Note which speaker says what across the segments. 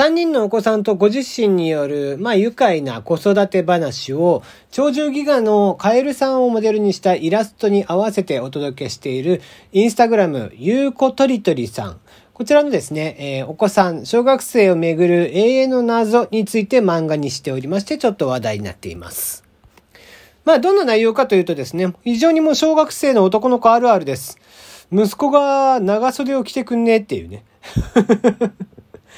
Speaker 1: 3人のお子さんとご自身による、まあ、愉快な子育て話を、鳥獣ギガのカエルさんをモデルにしたイラストに合わせてお届けしている、インスタグラム、ゆうことりとりさん。こちらのですね、えー、お子さん、小学生をめぐる永遠の謎について漫画にしておりまして、ちょっと話題になっています。まあ、どんな内容かというとですね、非常にもう小学生の男の子あるあるです。息子が長袖を着てくんねっていうね。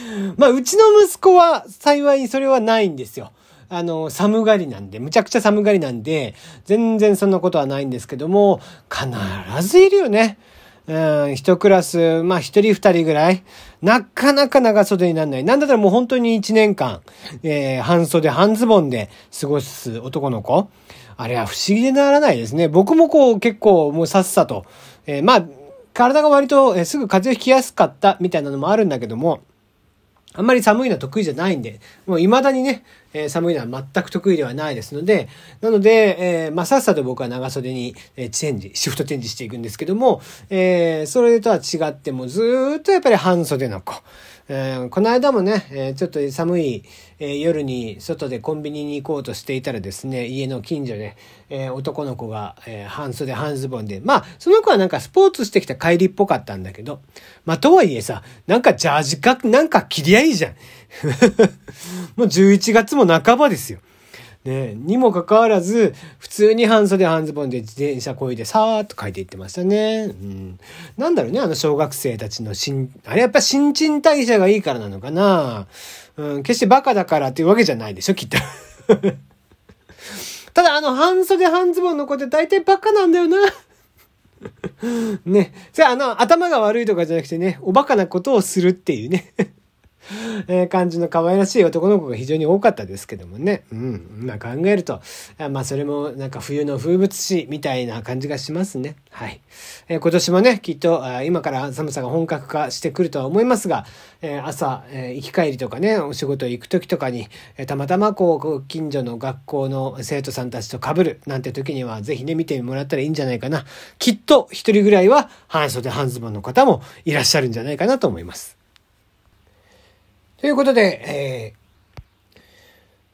Speaker 1: まあ、うちの息子は幸いそれはないんですよ。あの、寒がりなんで、むちゃくちゃ寒がりなんで、全然そんなことはないんですけども、必ずいるよね。うん、一クラス、まあ一人二人ぐらい。なかなか長袖にならない。なんだったらもう本当に一年間、えー、半袖半ズボンで過ごす男の子。あれは不思議でならないですね。僕もこう結構もうさっさと、えー、まあ、体が割と、えー、すぐ風邪をひきやすかったみたいなのもあるんだけども、あんまり寒いのは得意じゃないんで、もう未だにね、え、寒いのは全く得意ではないですので、なので、え、ま、さっさと僕は長袖に、えチェンジ、シフトチェンジしていくんですけども、え、それとは違ってもずっとやっぱり半袖の子。えー、この間もね、えー、ちょっと寒い、えー、夜に外でコンビニに行こうとしていたらですね、家の近所で、え男の子が、え半袖半ズボンで、まあ、その子はなんかスポーツしてきた帰りっぽかったんだけど、まあ、とはいえさ、なんかジャージか、なんか着りゃいいじゃん。もう11月も半ばですよ。ね、にもかかわらず、普通に半袖半ズボンで自転車こいでさーっと書いていってましたね。うん。なんだろうね、あの小学生たちの新、あれやっぱ新陳代謝がいいからなのかなうん、決してバカだからっていうわけじゃないでしょ、きっと。ただあの半袖半ズボンの子って大体バカなんだよな。ね。それあの、頭が悪いとかじゃなくてね、おバカなことをするっていうね。え感じの可愛らしい男の子が非常に多かったですけどもね。うん。まあ考えると、まあそれもなんか冬の風物詩みたいな感じがしますね。はい。えー、今年もね、きっと今から寒さが本格化してくるとは思いますが、えー、朝、えー、行き帰りとかね、お仕事行く時とかに、えたまたまこう、近所の学校の生徒さんたちと被るなんて時には、ぜひね、見てもらったらいいんじゃないかな。きっと一人ぐらいは半袖半ズボンの方もいらっしゃるんじゃないかなと思います。ということで、え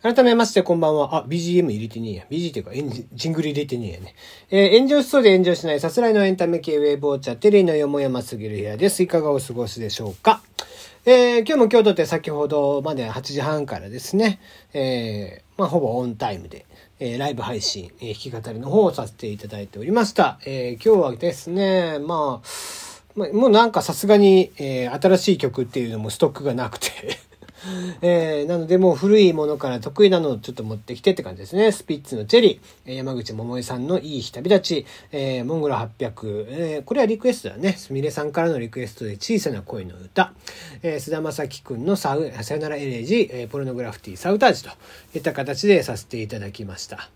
Speaker 1: ー、改めましてこんばんは。あ、BGM 入れてねえや。BG っていうか、エンジジングル入れてねえやね。えー、炎上しそうで炎上しないさすらいのエンタメ系ウェーブウォーチャー、テレビのよもやますぎる部屋です。いかがお過ごしでしょうか。えー、今日も今日とって先ほどまで8時半からですね、えー、まあ、ほぼオンタイムで、えー、ライブ配信、えー、弾き語りの方をさせていただいておりました。えー、今日はですね、まあ、まあ、もうなんかさすがに、えー、新しい曲っていうのもストックがなくて えー、なのでもう古いものから得意なのをちょっと持ってきてって感じですね。スピッツのチェリー、山口百恵さんのいい日旅立ち、えー、モンゴル800、えー、これはリクエストだね。すみれさんからのリクエストで小さな恋の歌、えー、菅田正樹くんのサウさよならエレージ、えー、ポルノグラフィティサウタージといった形でさせていただきました。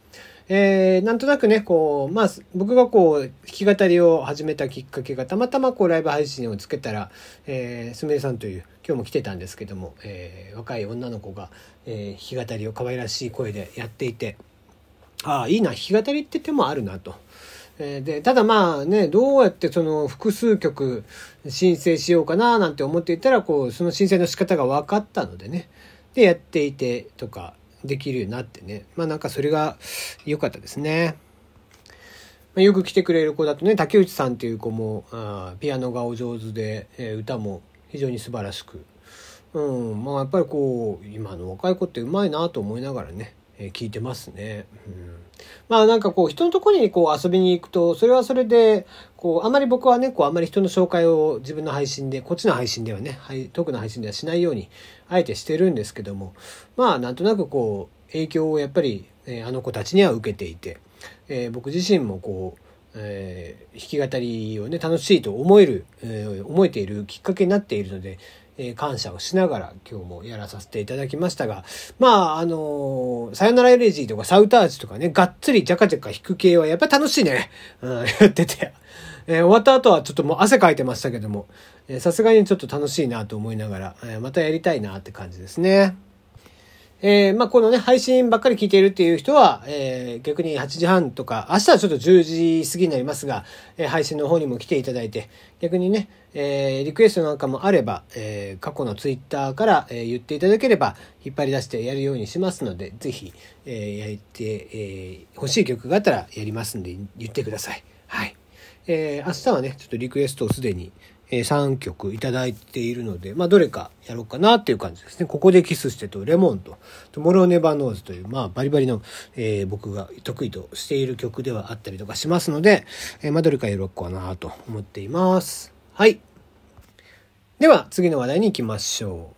Speaker 1: えー、なんとなくね、こう、まあ、僕がこう、弾き語りを始めたきっかけが、たまたまこう、ライブ配信をつけたら、えー、すみれさんという、今日も来てたんですけども、えー、若い女の子が、えー、弾き語りを可愛らしい声でやっていて、ああ、いいな、弾き語りって手もあるなと。えー、で、ただまあね、どうやってその複数曲申請しようかななんて思っていたら、こう、その申請の仕方が分かったのでね、で、やっていてとか、できるようになってね。まあなんかそれが良かったですね。まあ、よく来てくれる子だとね、竹内さんっていう子も、あピアノがお上手で、えー、歌も非常に素晴らしく。うん、まあやっぱりこう、今の若い子ってうまいなと思いながらね、えー、聞いてますね。うん、まあなんかこう人のところにこう遊びに行くと、それはそれで、こうあまり僕はね、こうあまり人の紹介を自分の配信で、こっちの配信ではね、はい、トークの配信ではしないように、あえてしてるんですけども、まあなんとなくこう、影響をやっぱり、え、あの子たちには受けていて、え、僕自身もこう、え、弾き語りをね、楽しいと思える、え、思えているきっかけになっているので、え、感謝をしながら今日もやらさせていただきましたが、まあ、あの、さよならエレジーとかサウタージとかね、がっつりジャカジャカ弾く系はやっぱ楽しいね。うん、やってて。えー、終わった後はちょっともう汗かいてましたけども、さすがにちょっと楽しいなと思いながら、えー、またやりたいなって感じですね。えー、まあ、このね、配信ばっかり聞いているっていう人は、えー、逆に8時半とか、明日はちょっと10時過ぎになりますが、えー、配信の方にも来ていただいて、逆にね、え、リクエストなんかもあれば、え、過去のツイッターから、え、言っていただければ、引っ張り出してやるようにしますので、ぜひ、え、やって、え、欲しい曲があったらやりますんで、言ってください。はい。え、明日はね、ちょっとリクエストをすでに、えー、3曲いただいているので、まあ、どれかやろうかなっていう感じですね。ここでキスしてと、レモンと、トモローネバーノーズという、まあ、バリバリの、えー、僕が得意としている曲ではあったりとかしますので、えー、まあ、どれかやろうかなと思っています。はい。では、次の話題に行きましょう。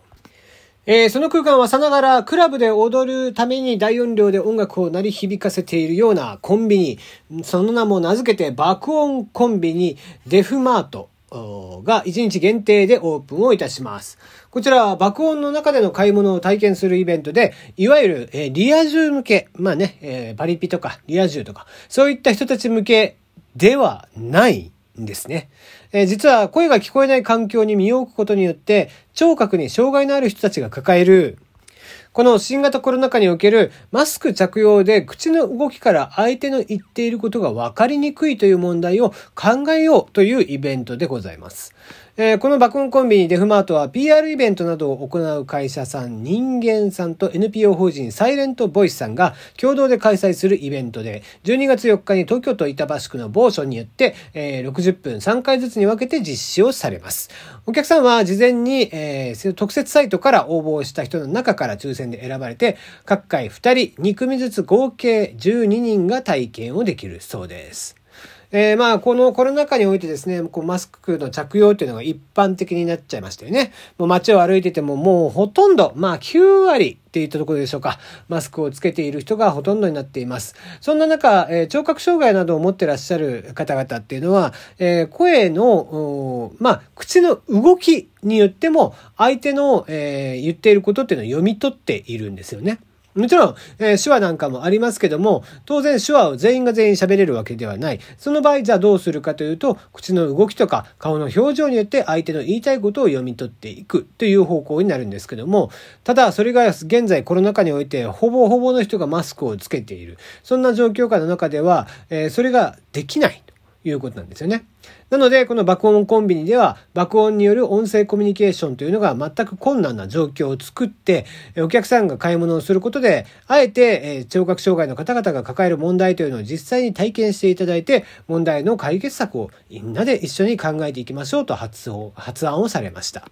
Speaker 1: えー、その空間はさながらクラブで踊るために大音量で音楽を鳴り響かせているようなコンビニ、その名も名付けて爆音コンビニデフマートが1日限定でオープンをいたします。こちらは爆音の中での買い物を体験するイベントで、いわゆる、え、リア充向け、まあね、え、パリピとかリア充とか、そういった人たち向けではないんですね。え、実は声が聞こえない環境に身を置くことによって、聴覚に障害のある人たちが抱える、この新型コロナ禍におけるマスク着用で口の動きから相手の言っていることが分かりにくいという問題を考えようというイベントでございます。えー、この爆音コンビニデフマートは PR イベントなどを行う会社さん、人間さんと NPO 法人サイレントボイスさんが共同で開催するイベントで、12月4日に東京都板橋区の某所によって、えー、60分3回ずつに分けて実施をされます。お客さんは事前に、えー、特設サイトから応募した人の中から抽選で選ばれて、各回2人2組ずつ合計12人が体験をできるそうです。えー、まあ、このコロナ禍においてですね、こうマスクの着用っていうのが一般的になっちゃいましたよね。もう街を歩いててももうほとんど、まあ9割っていったところでしょうか。マスクをつけている人がほとんどになっています。そんな中、えー、聴覚障害などを持ってらっしゃる方々っていうのは、えー、声の、まあ、口の動きによっても相手の、えー、言っていることっていうのを読み取っているんですよね。もちろん、えー、手話なんかもありますけども、当然手話を全員が全員喋れるわけではない。その場合、じゃあどうするかというと、口の動きとか顔の表情によって相手の言いたいことを読み取っていくという方向になるんですけども、ただそれが現在コロナ禍において、ほぼほぼの人がマスクをつけている。そんな状況下の中では、えー、それができないいうことなんですよね。なので、この爆音コンビニでは、爆音による音声コミュニケーションというのが全く困難な状況を作って、お客さんが買い物をすることで、あえて、え聴覚障害の方々が抱える問題というのを実際に体験していただいて、問題の解決策をみんなで一緒に考えていきましょうと発発案をされました。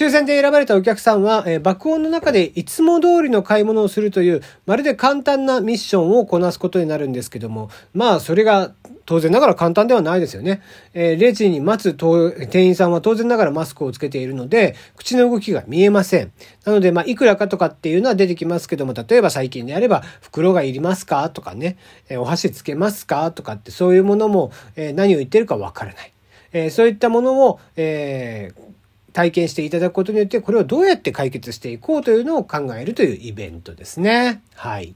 Speaker 1: 抽選で選ばれたお客さんは、えー、爆音の中でいつも通りの買い物をするという、まるで簡単なミッションをこなすことになるんですけども、まあ、それが当然ながら簡単ではないですよね。えー、レジに待つ店員さんは当然ながらマスクをつけているので、口の動きが見えません。なので、まあ、いくらかとかっていうのは出てきますけども、例えば最近であれば、袋がいりますか？とかね、えー、お箸つけますか？とかって、そういうものも、えー、何を言ってるかわからない。えー、そういったものを、えー、体験していただくことによって、これをどうやって解決していこうというのを考えるというイベントですね。はい。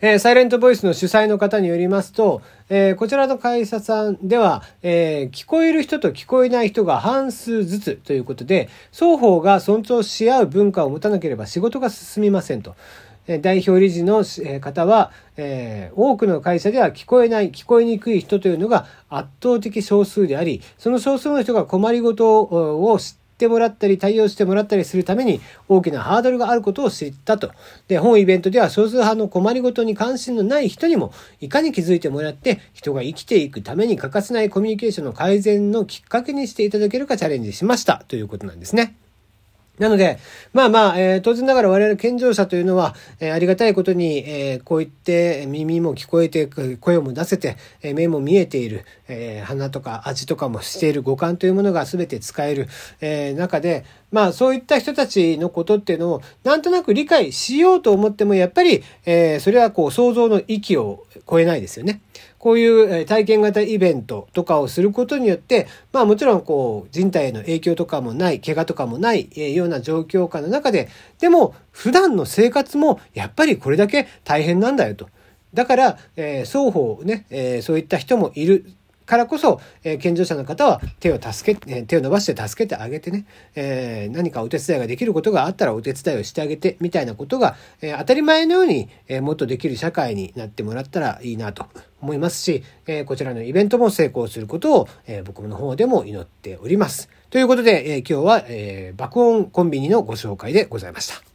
Speaker 1: えー、サイレントボイスの主催の方によりますと、えー、こちらの会社さんでは、えー、聞こえる人と聞こえない人が半数ずつということで、双方が尊重し合う文化を持たなければ仕事が進みませんと。代表理事の方は、えー、多くの会社では聞こえない、聞こえにくい人というのが圧倒的少数であり、その少数の人が困りごとを知っててもらったり対応してもらったりするために大きなハードルがあることを知ったと。で、本イベントでは少数派の困りごとに関心のない人にもいかに気づいてもらって人が生きていくために欠かせないコミュニケーションの改善のきっかけにしていただけるかチャレンジしましたということなんですね。なので、まあまあ、えー、当然ながら我々健常者というのは、えー、ありがたいことに、えー、こう言って耳も聞こえて、声も出せて、え目も見えている、え鼻とか味とかもしている五感というものが全て使える、え中で、まあそういった人たちのことっていうのをなんとなく理解しようと思ってもやっぱり、えそれはこう想像の域を超えないですよね。こういう体験型イベントとかをすることによって、まあもちろんこう人体への影響とかもない、怪我とかもないような状況下の中で、でも普段の生活もやっぱりこれだけ大変なんだよと。だから、えー、双方ね、えー、そういった人もいる。からこそ、えー、健常者の方は手を助け、えー、手を伸ばして助けてあげてね、えー、何かお手伝いができることがあったらお手伝いをしてあげて、みたいなことが、え、当たり前のように、え、もっとできる社会になってもらったらいいなと思いますし、え、こちらのイベントも成功することを、え、僕の方でも祈っております。ということで、え、今日は、え、爆音コンビニのご紹介でございました。